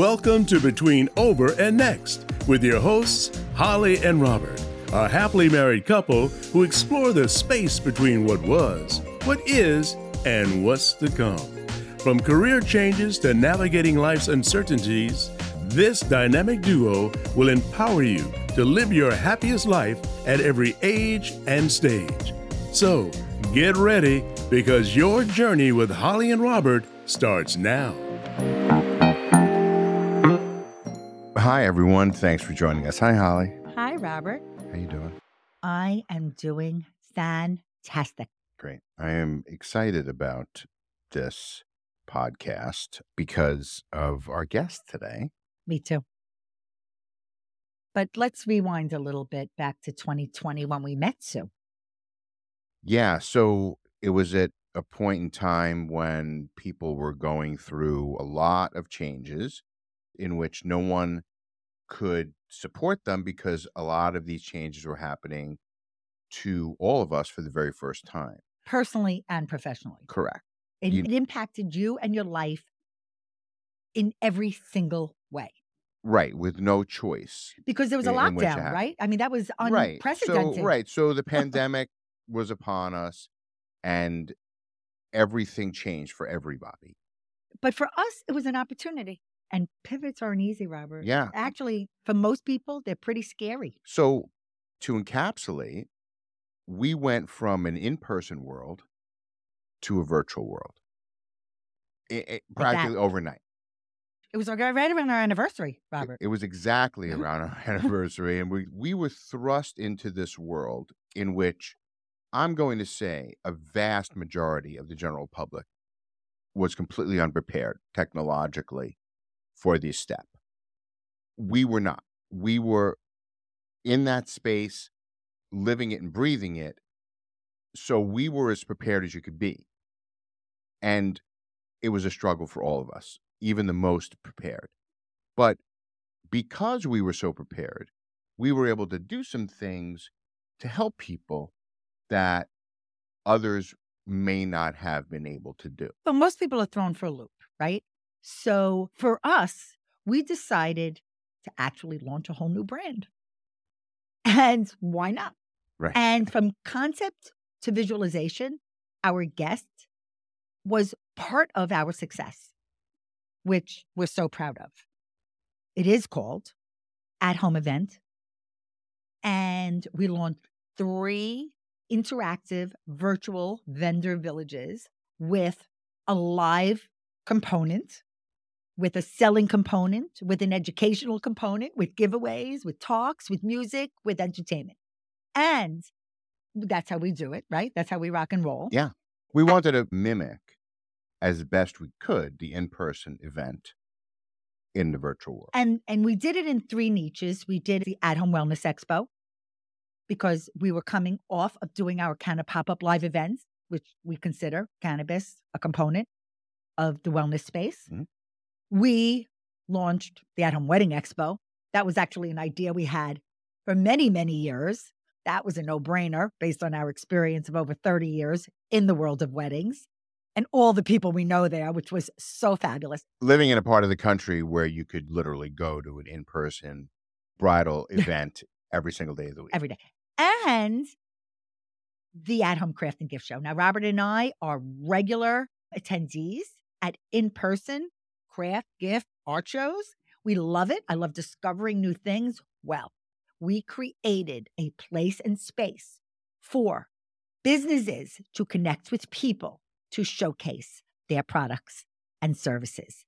Welcome to Between Over and Next with your hosts, Holli and Robert, a happily married couple who explore the space between what was, what is, and what's to come. From career changes to navigating life's uncertainties, this dynamic duo will empower you to live your happiest life at every age and stage. So, get ready because your journey with Holli and Robert starts now. Hi everyone, thanks for joining us. Hi Holli. Hi, Robert. How you doing? I am doing fantastic. Great. I am excited about this podcast because of our guest today. Me too. But let's rewind a little bit back to 2020 when we met Sue. Yeah, so it was at a point in time when people were going through a lot of changes in which no one could support them because a lot of these changes were happening to all of us for the very first time. personally and professionally. Correct. It, You- it impacted you and your life in every single way Right, with no choice. because there was a In- in lockdown, happened. right? I mean, that was Right. unprecedented. So right. So the pandemic was upon us and everything changed for everybody. But for us, it was an opportunity. And pivots aren't easy, Robert. Yeah. Actually, for most people, they're pretty scary. So to encapsulate, we went from an in-person world to a virtual world. I- I- practically overnight. It was right around our anniversary, Robert. It was exactly Mhm. around our anniversary, and we we were thrust into this world in which I'm going to say a vast majority of the general public was completely unprepared technologically for this step. We were not. We were in that space, living it and breathing it. So we were as prepared as you could be. And it was a struggle for all of us, even the most prepared. But because we were so prepared, we were able to do some things to help people that others may not have been able to do. But most people are thrown for a loop, right? So for us, we decided to actually launch a whole new brand. And why not? Right. And from concept to visualization, our guest was part of our success, which we're so proud of. It is called At Home Event. And we launched three interactive virtual vendor villages with a live component, with a selling component, with an educational component, with giveaways, with talks, with music, with entertainment. And that's how we do it, right? That's how we rock and roll. Yeah. We wanted to mimic as best we could the in-person event in the virtual world. And and we did it in three niches. We did the at home wellness expo because we were coming off of doing our kind of pop-up live events, which we consider cannabis a component of the wellness space. Mhm. We launched the at home wedding expo. That was actually an idea we had for many, many years. That was a no-brainer based on our experience of over 30 years in the world of weddings and all the people we know there, which was so fabulous. Living in a part of the country where you could literally go to an in-person bridal event every single day of the week. every day. And the at home craft and gift show. Now, Robert and I are regular attendees at in person craft, gift, art shows. We love it. I love discovering new things. Well, we created a place and space for businesses to connect with people to showcase their products and services.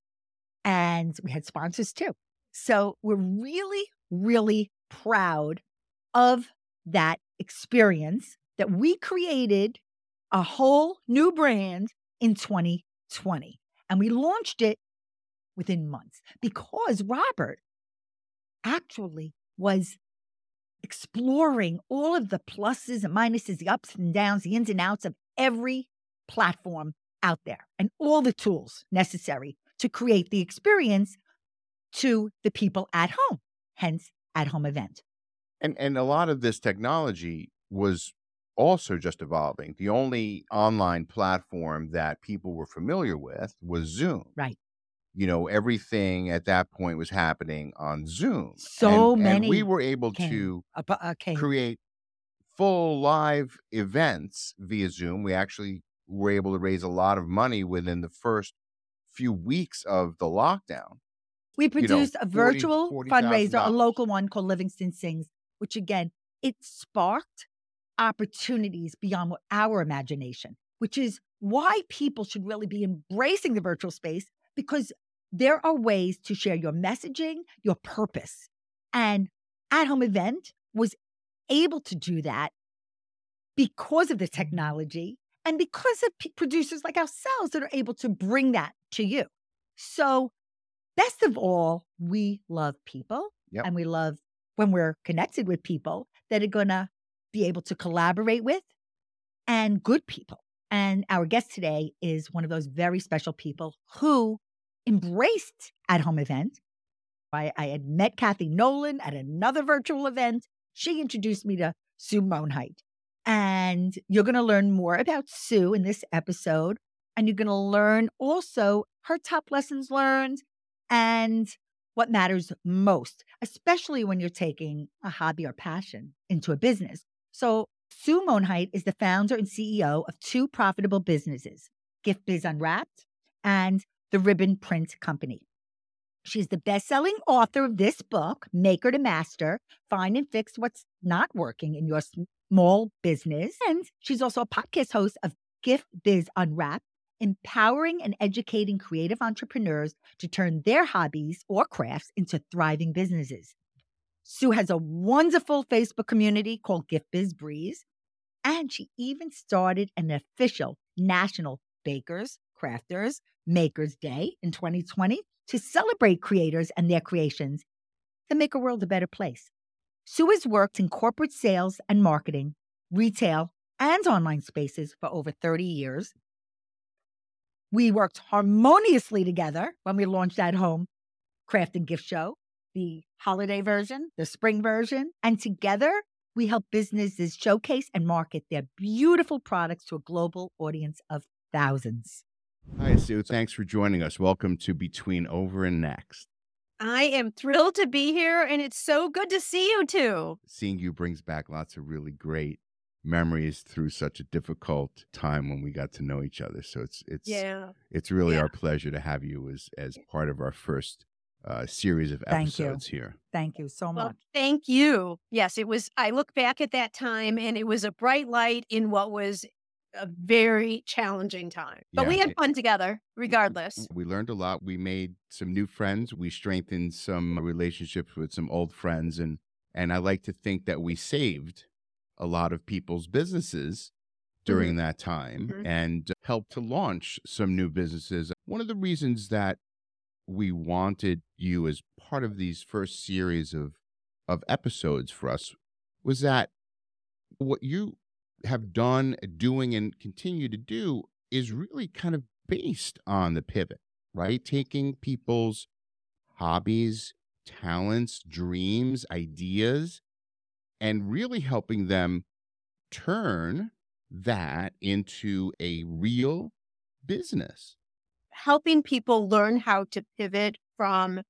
And we had sponsors too. So we're really, really proud of that experience that we created a whole new brand in 2020. And we launched it within months because Robert actually was exploring all of the pluses and minuses, the ups and downs, the ins and outs of every platform out there and all the tools necessary to create the experience to the people at home, hence at home event. And and a lot of this technology was also just evolving. The only online platform that people were familiar with was Zoom. Right. You know, everything at that point was happening on Zoom. So and, and many we were able came. to Uh, bu- create full live events via Zoom. We actually were able to raise a lot of money within the first few weeks of the lockdown. We you know, produced a 40 virtual fundraiser, a local one called Livingston Sings, which again, it sparked opportunities beyond what our imagination, which is why people should really be embracing the virtual space because there are ways to share your messaging, your purpose. And at home event was able to do that because of the technology and because of p- producers like ourselves that are able to bring that to you. So, best of all, we love people Yep. and we love when we're connected with people that are going to be able to collaborate with and good people. And our guest today is one of those very special people who embraced at home event. I, I had met Kathy Nolan at another virtual event. She introduced me to Sue Monhait. And you're going to learn more about Sue in this episode. And you're going to learn also her top lessons learned and what matters most, especially when you're taking a hobby or passion into a business. So, Sue Monhait is the founder and CEO of two profitable businesses, Gift Biz Unwrapped and the Ribbon Print Company. She's the best selling author of this book, Maker to Master Find and Fix What's Not Working in Your Small Business. And she's also a podcast host of Gift Biz Unwrapped, empowering and educating creative entrepreneurs to turn their hobbies or crafts into thriving businesses. Sue has a wonderful Facebook community called Gift Biz Breeze, and she even started an official National Bakers, Crafters, Makers Day in 2020 to celebrate creators and their creations to make a world a better place. Sue has worked in corporate sales and marketing, retail, and online spaces for over 30 years. We worked harmoniously together when we launched at home craft and gift show, the holiday version, the spring version, and together we help businesses showcase and market their beautiful products to a global audience of thousands. Hi, Sue. Thanks for joining us. Welcome to Between Over and Next. I am thrilled to be here, and it's so good to see you too. Seeing you brings back lots of really great memories through such a difficult time when we got to know each other. So it's it's Yeah. it's really Yeah. our pleasure to have you as as part of our first uh, series of Thank you. episodes here. Thank you so Well, much. thank you. Yes, it was. I look back at that time, and it was a bright light in what was a very challenging time. But we had fun together, regardless. We learned a lot. We made some new friends. We strengthened some relationships with some old friends, and and I like to think that we saved a lot of people's businesses during that time Mhm. and helped to launch some new businesses. One of the reasons that we wanted you as part of these first series of of episodes for us was that what you have done, uh, doing, and continue to do is really kind of based on the pivot, right? Taking people's hobbies, talents, dreams, ideas, and really helping them turn that into a real business. Helping people learn how to pivot from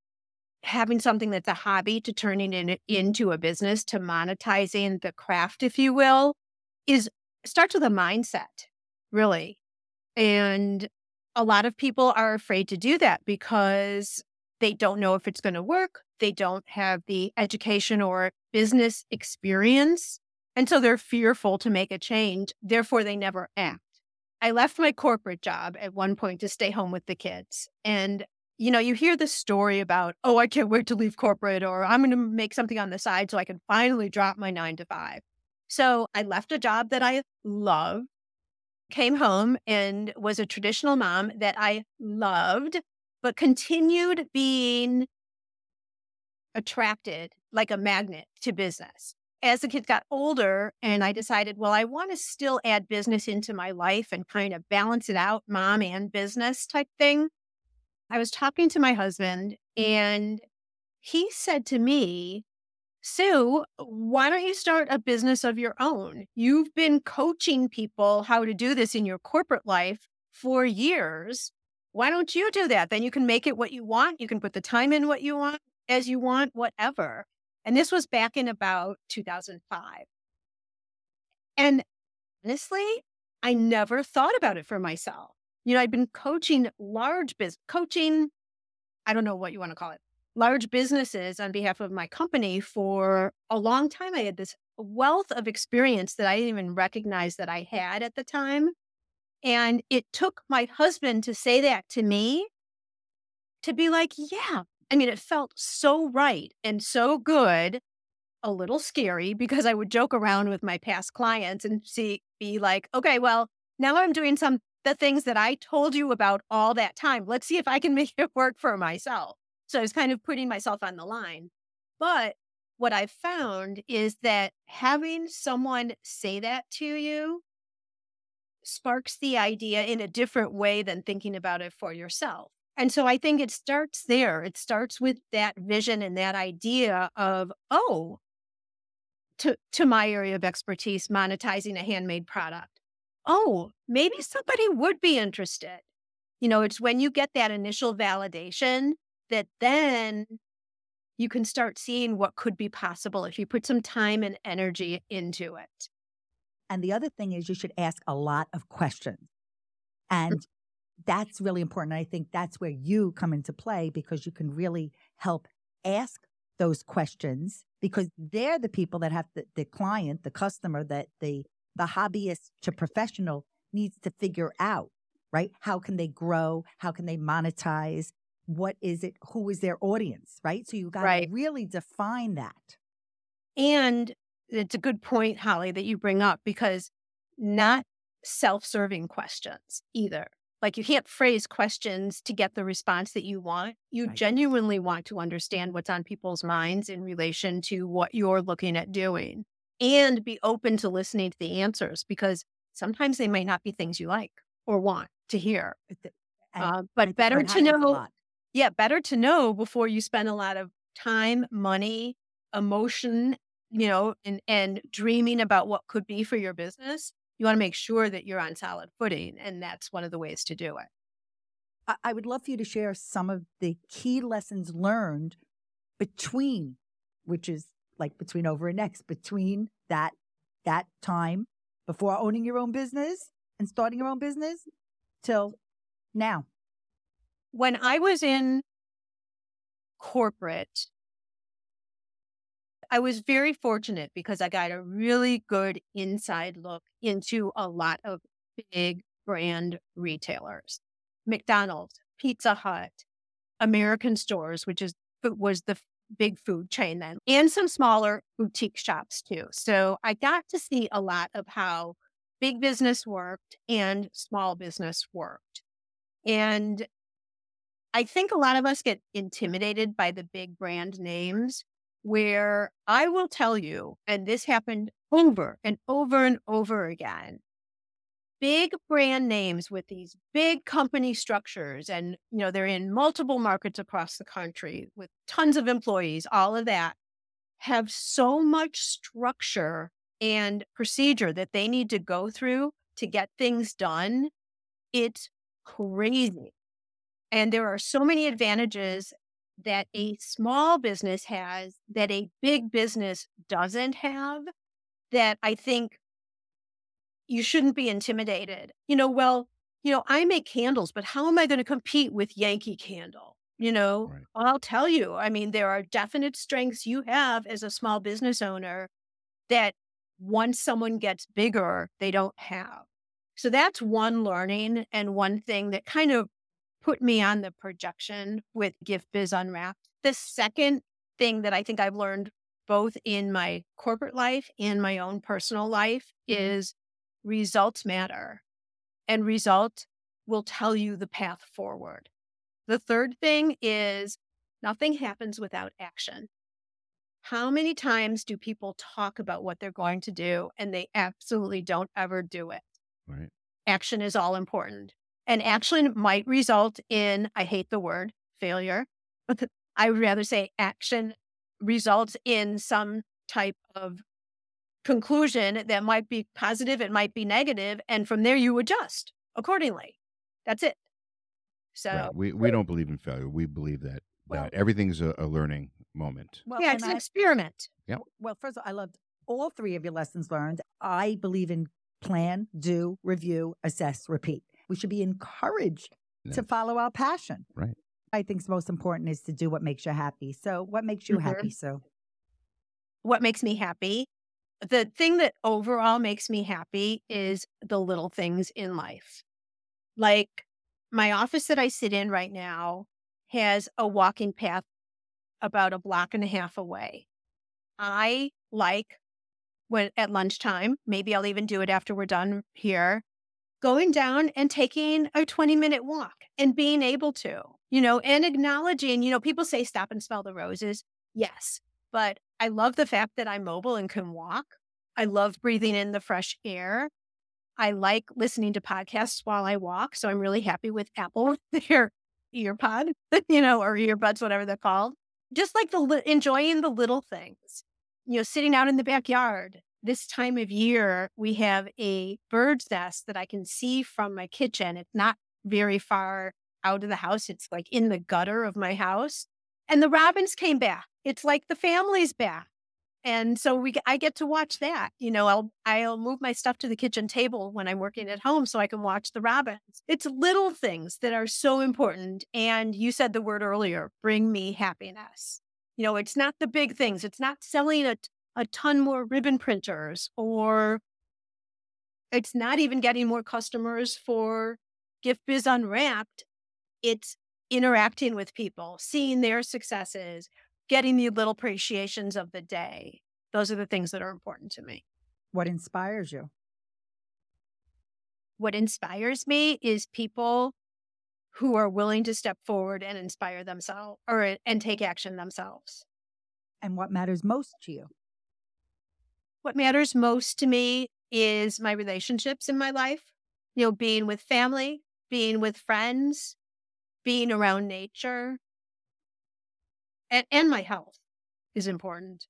having something that's a hobby to turning it into a business to monetizing the craft, if you will, is starts with a mindset, really. And a lot of people are afraid to do that because they don't know if it's going to work. They don't have the education or business experience. And so they're fearful to make a change. Therefore, they never act. I left my corporate job at one point to stay home with the kids. And, you know, you hear the story about, oh, I can't wait to leave corporate, or I'm going to make something on the side so I can finally drop my nine to five. So I left a job that I loved, came home and was a traditional mom that I loved, but continued being attracted like a magnet to business. As the kids got older, and I decided, well, I want to still add business into my life and kind of balance it out, mom and business type thing. I was talking to my husband, and he said to me, Sue, why don't you start a business of your own? You've been coaching people how to do this in your corporate life for years. why don't you do that? Then you can make it what you want. You can put the time in what you want, as you want, whatever. And this was back in about 2005. And honestly, I never thought about it for myself. You know, I'd been coaching large business, coaching, I don't know what you want to call it, large businesses on behalf of my company for a long time. I had this wealth of experience that I didn't even recognize that I had at the time. And it took my husband to say that to me to be like, yeah. I mean, it felt so right and so good, a little scary because I would joke around with my past clients and see, be like, okay, well, now I'm doing some the things that I told you about all that time. Let's see if I can make it work for myself. So I was kind of putting myself on the line. But what I've found is that having someone say that to you sparks the idea in a different way than thinking about it for yourself. And so I think it starts there. It starts with that vision and that idea of, oh, to, to my area of expertise, monetizing a handmade product. Oh, maybe somebody would be interested. You know, it's when you get that initial validation that then you can start seeing what could be possible if you put some time and energy into it. And the other thing is, you should ask a lot of questions. And that's really important. I think that's where you come into play because you can really help ask those questions because they're the people that have the, the client, the customer, that the the hobbyist to professional needs to figure out, right? How can they grow? How can they monetize? What is it? Who is their audience, right? So you got to right. really define that. And it's a good point, Holli, that you bring up because not self serving questions either. Like you can't phrase questions to get the response that you want. You right. genuinely want to understand what's on people's minds in relation to what you're looking at doing and be open to listening to the answers because sometimes they might not be things you like or want to hear. Uh, but better to know. Yeah, better to know before you spend a lot of time, money, emotion, you know, and and dreaming about what could be for your business you want to make sure that you're on solid footing. And that's one of the ways to do it. I would love for you to share some of the key lessons learned between, which is like between over and next, between that that time before owning your own business and starting your own business till now. When I was in corporate, I was very fortunate because I got a really good inside look into a lot of big brand retailers. McDonald's, Pizza Hut, American Stores, which is was the big food chain then, and some smaller boutique shops too. So I got to see a lot of how big business worked and small business worked. And I think a lot of us get intimidated by the big brand names where I will tell you, and this happened over and over and over again. Big brand names with these big company structures, and you know, they're in multiple markets across the country with tons of employees, all of that have so much structure and procedure that they need to go through to get things done. It's crazy. And there are so many advantages that a small business has that a big business doesn't have that I think you shouldn't be intimidated. You know, well, you know, I make candles, but how am I going to compete with Yankee Candle? You know, right. I'll tell you, I mean, there are definite strengths you have as a small business owner that once someone gets bigger, they don't have. So that's one learning and one thing that kind of put me on the projection with Gift Biz Unwrapped. The second thing that I think I've learned both in my corporate life and my own personal life mm-hmm. is results matter and result will tell you the path forward. The third thing is nothing happens without action. How many times do people talk about what they're going to do and they absolutely don't ever do it? Right. Action is all important and action might result in, I hate the word failure. But I would rather say action results in some type of conclusion that might be positive, it might be negative, and from there you adjust accordingly. That's it. So Right. We we don't believe in failure. We believe that Well- that everything's a, a learning moment. Well, yeah, and it's an I- experiment. well, first of all, I loved all three of your lessons learned. I believe in plan, do, review, assess, repeat. We should be encouraged to follow our passion. Right. I think it's most important is to do what makes you happy. So, what makes you Mhm. happy? So, What makes me happy? The thing that overall makes me happy is the little things in life. Like my office that I sit in right now has a walking path about a block and a half away. I like when at lunchtime, maybe I'll even do it after we're done here, going down and taking a 20 minute walk and being able to, you know, and acknowledging, you know, people say stop and smell the roses. Yes. But I love the fact that I'm mobile and can walk. I love breathing in the fresh air. I like listening to podcasts while I walk. So I'm really happy with Apple their earpod, you know, or earbuds, whatever they're called. Just like the enjoying the little things, you know, sitting out in the backyard. This time of year, we have a bird's nest that I can see from my kitchen. It's not very far out of the house. It's like in the gutter of my house. And the robins came back. It's like the family's back. And so we I get to watch that. You know, I'll I'll move my stuff to the kitchen table when I'm working at home so I can watch the robins. It's little things that are so important and you said the word earlier, bring me happiness. You know, it's not the big things. It's not selling a a ton more ribbon printers or it's not even getting more customers for Gift Biz Unwrapped. It's interacting with people, seeing their successes, getting the little appreciations of the day. Those are the things that are important to me. what inspires you? What inspires me is people who are willing to step forward and inspire themselves or and take action themselves. And what matters most to you? What matters most to me is my relationships in my life, you know, being with family, being with friends, being around nature, and, and my health is important.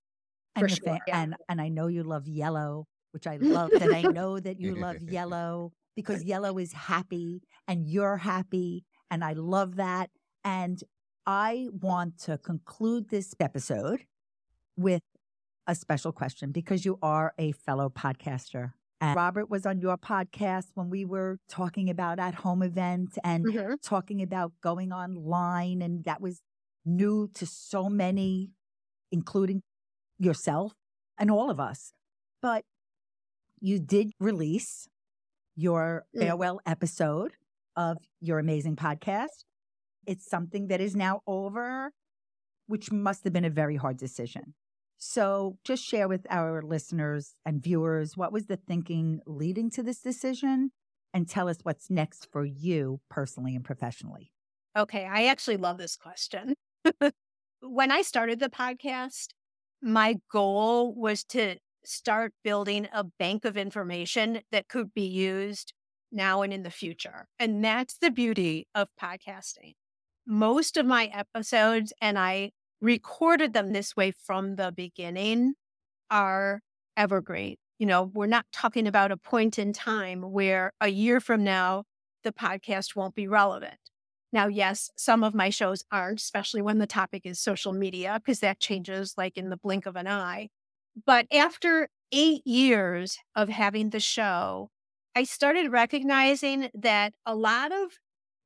And, sure, yeah. and and I know you love yellow, which I love. and I know that you love yellow because yellow is happy and you're happy, and I love that. And I want to conclude this episode with a special question because you are a fellow podcaster. And Robert was on your podcast when we were talking about at home events and Mhm. talking about going online, and that was new to so many, including yourself and all of us. But you did release your Mm. farewell episode of your amazing podcast. It's something that is now over, which must have been a very hard decision. So, just share with our listeners and viewers what was the thinking leading to this decision and tell us what's next for you personally and professionally. Okay, I actually love this question. when I started the podcast, my goal was to start building a bank of information that could be used now and in the future. And that's the beauty of podcasting. Most of my episodes, and I recorded them this way from the beginning, are evergreen. You know, we're not talking about a point in time where a year from now, the podcast won't be relevant. Now, yes, some of my shows aren't, especially when the topic is social media, because that changes like in the blink of an eye. But after eight years of having the show, I started recognizing that a lot of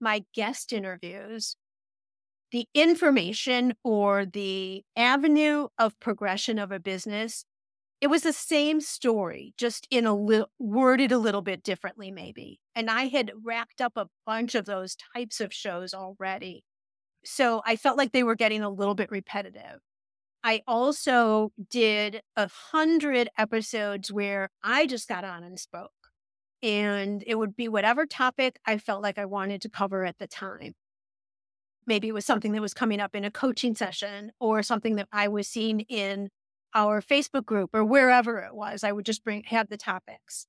my guest interviews, the information or the avenue of progression of a business, it was the same story, just in a little worded a little bit differently, maybe. And I had racked up a bunch of those types of shows already. So I felt like they were getting a little bit repetitive. I also did a hundred episodes where I just got on and spoke. And it would be whatever topic I felt like I wanted to cover at the time. Maybe it was something that was coming up in a coaching session or something that I was seeing in our Facebook group or wherever it was. I would just bring have the topics.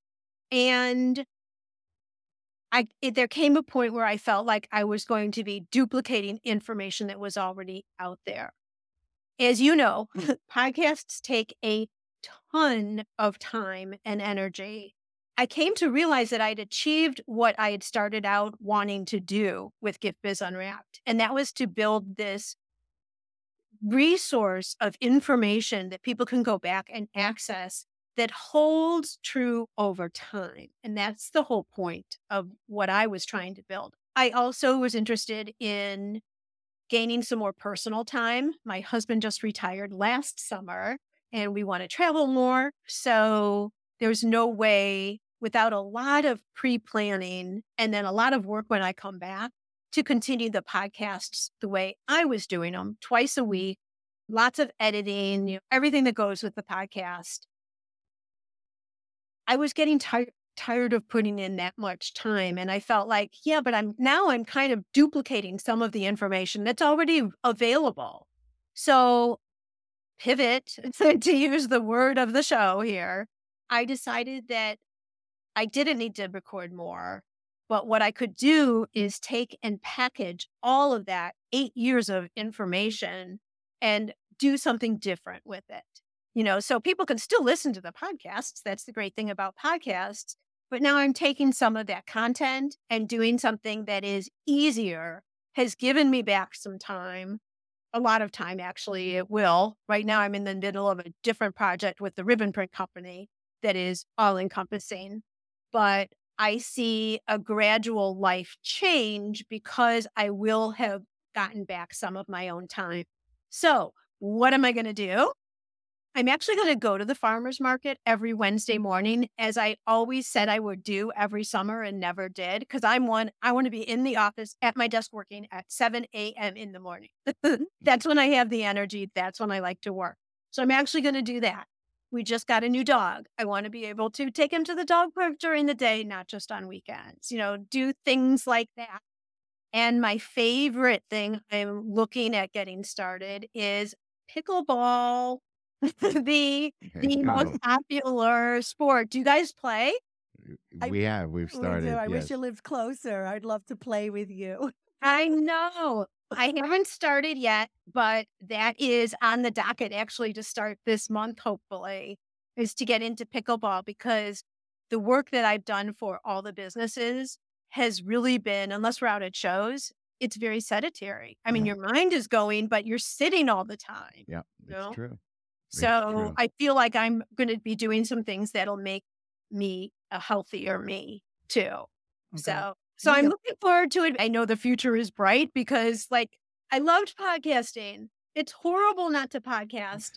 And I it, there came a point where I felt like I was going to be duplicating information that was already out there. As you know, hmm. podcasts take a ton of time and energy. I came to realize that I'd achieved what I had started out wanting to do with Gift Biz Unwrapped. And that was to build this resource of information that people can go back and access that holds true over time. And that's the whole point of what I was trying to build. I also was interested in gaining some more personal time. My husband just retired last summer and we want to travel more. So there's no way without a lot of pre planning and then a lot of work when I come back to continue the podcasts the way I was doing them twice a mm-hmm. week, lots of editing, you know, everything that goes with the podcast. I was getting tired tired of putting in that much time and I felt like, yeah, but I'm now I'm kind of duplicating some of the information that's already available. So pivot to use the word of the show here. I decided that I didn't need to record more. But what I could do is take and package all of that eight years of information and do something different with it. You know, so people can still listen to the podcasts. That's the great thing about podcasts. But now I'm taking some of that content and doing something that is easier, has given me back some time, a lot of time, actually, it will. Right now, I'm in the middle of a different project with the ribbon print company that is all encompassing but I see a gradual life change because I will have gotten back some of my own time. So, what am I going to do? I'm actually going to go to the farmer's market every Wednesday mm. morning, as I always said I would do every summer and never did, because I'm one, I want to be in the office at my desk working at 7 a.m. in the morning. That's when I have the energy. That's when I like to work. So I'm actually going to do that we just got a new dog. I want to be able to take him to the dog park during the day, not just on weekends, you know, do things like that. And my favorite thing I'm looking at getting started is pickleball, the the most popular sport. Do you guys play? We have. We've started. We I yes. wish you lived closer. I'd love to play with you. I know. I haven't started yet, but that is on the docket actually to start this month, hopefully, is to get into pickleball because the work that I've done for all the businesses has really been, unless we're out at shows, it's very sedentary. I mean, Yeah. your mind is going, but you're sitting all the time. Yeah, you know? true. It's So true. I feel like I'm going to be doing some things that'll make me a healthier me too. So, so Well, I'm looking forward to it. I know the future is bright because, like, I loved podcasting. It's horrible not to podcast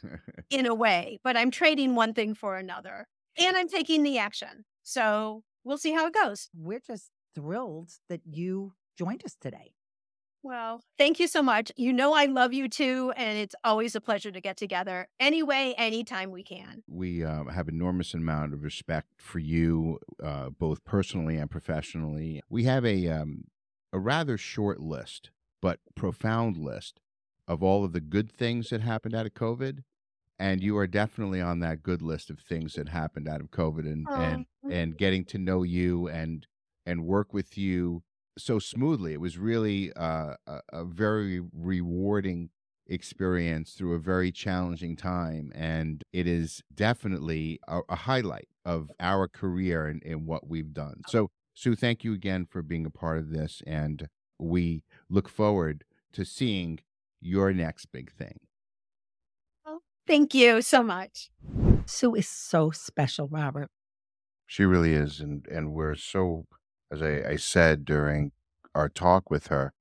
in a way, but I'm trading one thing for another and I'm taking the action. So we'll see how it goes. We're just thrilled that you joined us today. Well, thank you so much. You know, I love you too. And it's always a pleasure to get together anyway, anytime we can. we uh, have enormous amount of respect for you, uh, both personally and professionally. We have a um, a rather short list, but profound list of all of the good things that happened out of COVID, and you are definitely on that good list of things that happened out of COVID, and and and getting to know you and and work with you so smoothly. It was really uh, a, a very rewarding experience through a very challenging time. And it is definitely a, a highlight of our career and, and what we've done. So, Sue, thank you again for being a part of this. And we look forward to seeing your next big thing. Oh, thank you so much. Sue is so special, Robert. She really is. And, and we're so, as I, I said during our talk with her,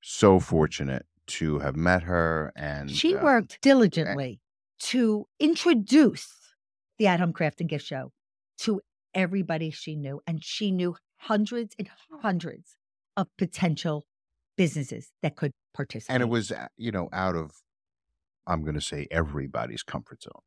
so fortunate to have met her. And She uh, worked diligently to introduce the At Home Craft and Gift Show to everybody she knew. And she knew hundreds and hundreds of potential businesses that could participate. and it was uh, you know out of i'm going to say everybody's comfort zone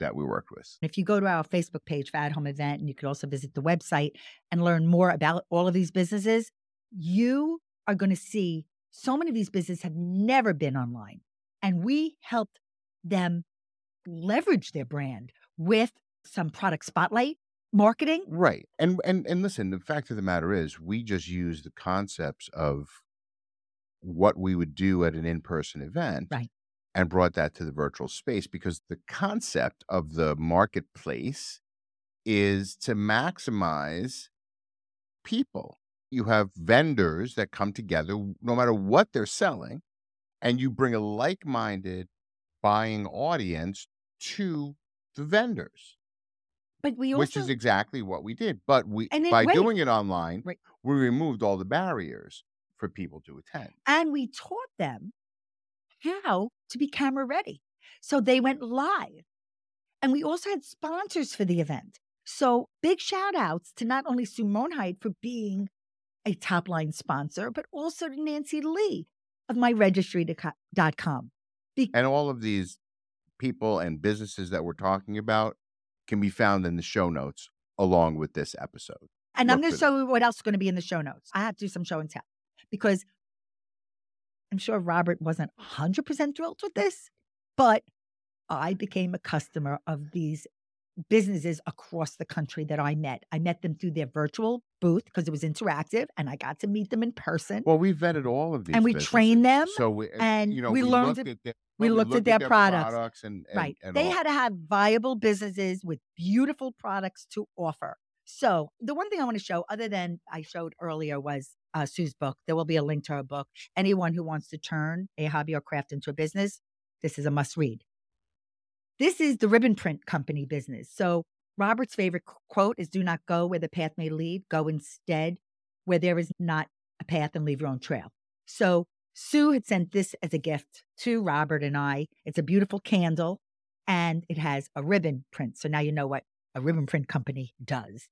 that we worked with If you go to our Facebook page for At Home Event, and you could also visit the website and learn more about all of these businesses, you are going to see so many of these businesses have never been online. And we helped them leverage their brand with some product spotlight marketing. right and and and listen the fact of the matter is we just use the concepts of what we would do at an in-person event Right. And brought that to the virtual space because the concept of the marketplace is to maximize people. You have vendors that come together no matter what they're selling, and you bring a like minded buying audience to the vendors, But we also which is exactly what we did. But we, then- by wait. doing it online, Right. we removed all the barriers for people to attend. and we taught them how to be camera ready. So they went live. And we also had sponsors for the event. So big shout outs to not only Sue Monhait for being a top line sponsor, but also to Nancy Lee of myregistry.com. And all of these people and businesses that we're talking about can be found in the show notes along with this episode. And I'm going to show you what else is going to be in the show notes. I have to do some show and tell because I'm sure Robert wasn't 100% thrilled with this, but I became a customer of these businesses across the country that I met. I met them through their virtual booth because it was interactive and I got to meet them in person. Well, we vetted all of these, And we businesses. trained them, So we, uh, and you know, we learned looked it- at their, we well, looked at their products. and, and right. and they all. had to have viable businesses with beautiful products to offer. So, the one thing I want to show, other than I showed earlier, was uh, Sue's book. There will be a link to her book. Anyone who wants to turn a hobby or craft into a business, this is a must read. This is the ribbon print company business. So, Robert's favorite quote is Do not go where the path may lead, go instead where there is not a path and leave your own trail. So, Sue had sent this as a gift to Robert and I. It's a beautiful candle and it has a ribbon print. So now you know what a ribbon print company does.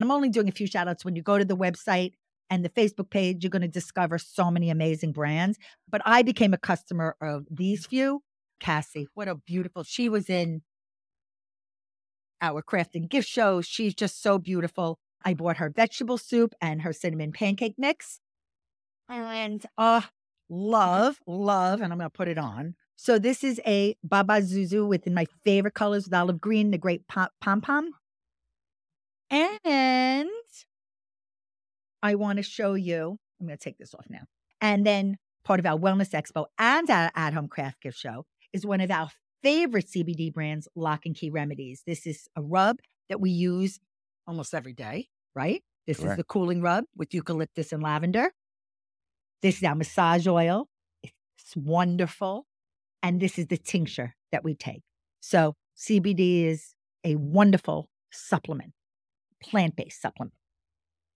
I'm only doing a few shout outs. When you go to the website and the Facebook page, you're going to discover so many amazing brands. But I became a customer of these few. Cassie, what a beautiful, she was in our craft and gift show. She's just so beautiful. I bought her vegetable soup and her cinnamon pancake mix. And uh, love, love, and I'm going to put it on. So this is a Baba Zuzu within my favorite colors with olive green, the great pom pom. And I want to show you, I'm going to take this off now. And then part of our Wellness Expo and our at home craft gift show is one of our favorite CBD brands, Lock and Key Remedies. This is a rub that we use almost every day, right? This is the cooling rub with eucalyptus and lavender. This is our massage oil. It's wonderful. And this is the tincture that we take. So CBD is a wonderful supplement, plant based supplement.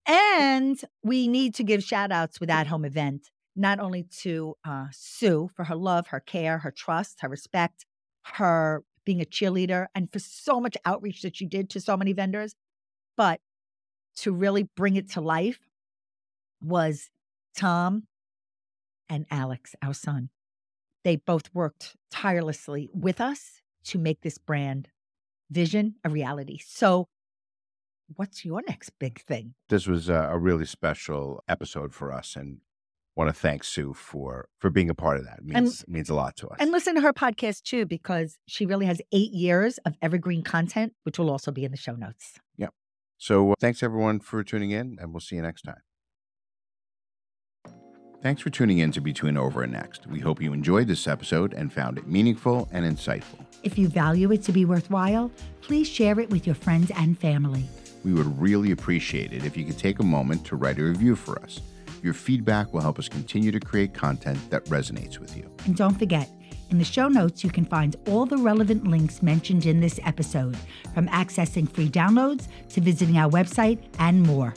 And we need to give shout outs with that home event, not only to uh, Sue for her love, her care, her trust, her respect, her being a cheerleader, and for so much outreach that she did to so many vendors, but to really bring it to life was Tom and Alex, our son. They both worked tirelessly with us to make this brand vision a reality. So, what's your next big thing? this was a, a really special episode for us, and want to thank Sue for for being a part of that. It And- means means a lot to us. And listen to her podcast too, because she really has eight years of evergreen content, which will also be in the show notes. Yep. So uh, thanks everyone for tuning in, and we'll see you next time. Thanks for tuning in to Between Over and Next. We hope you enjoyed this episode and found it meaningful and insightful. If you value it to be worthwhile, please share it with your friends and family. We would really appreciate it if you could take a moment to write a review for us. Your feedback will help us continue to create content that resonates with you. And don't forget, in the show notes, you can find all the relevant links mentioned in this episode, from accessing free downloads to visiting our website and more.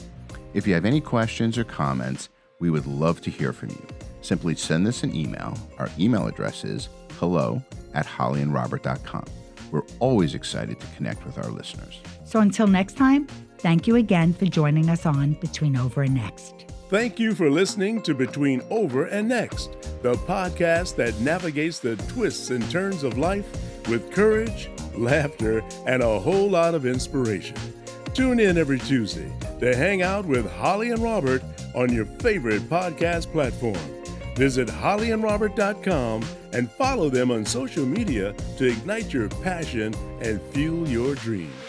If you have any questions or comments, we would love to hear from you. Simply send us an email. Our email address is hello at holliandrobert.com. We're always excited to connect with our listeners. So until next time, thank you again for joining us on Between Over and Next. Thank you for listening to Between Over and Next, the podcast that navigates the twists and turns of life with courage, laughter, and a whole lot of inspiration. Tune in every Tuesday to hang out with Holli and Robert on your favorite podcast platform. Visit holliandrobert.com and follow them on social media to ignite your passion and fuel your dreams.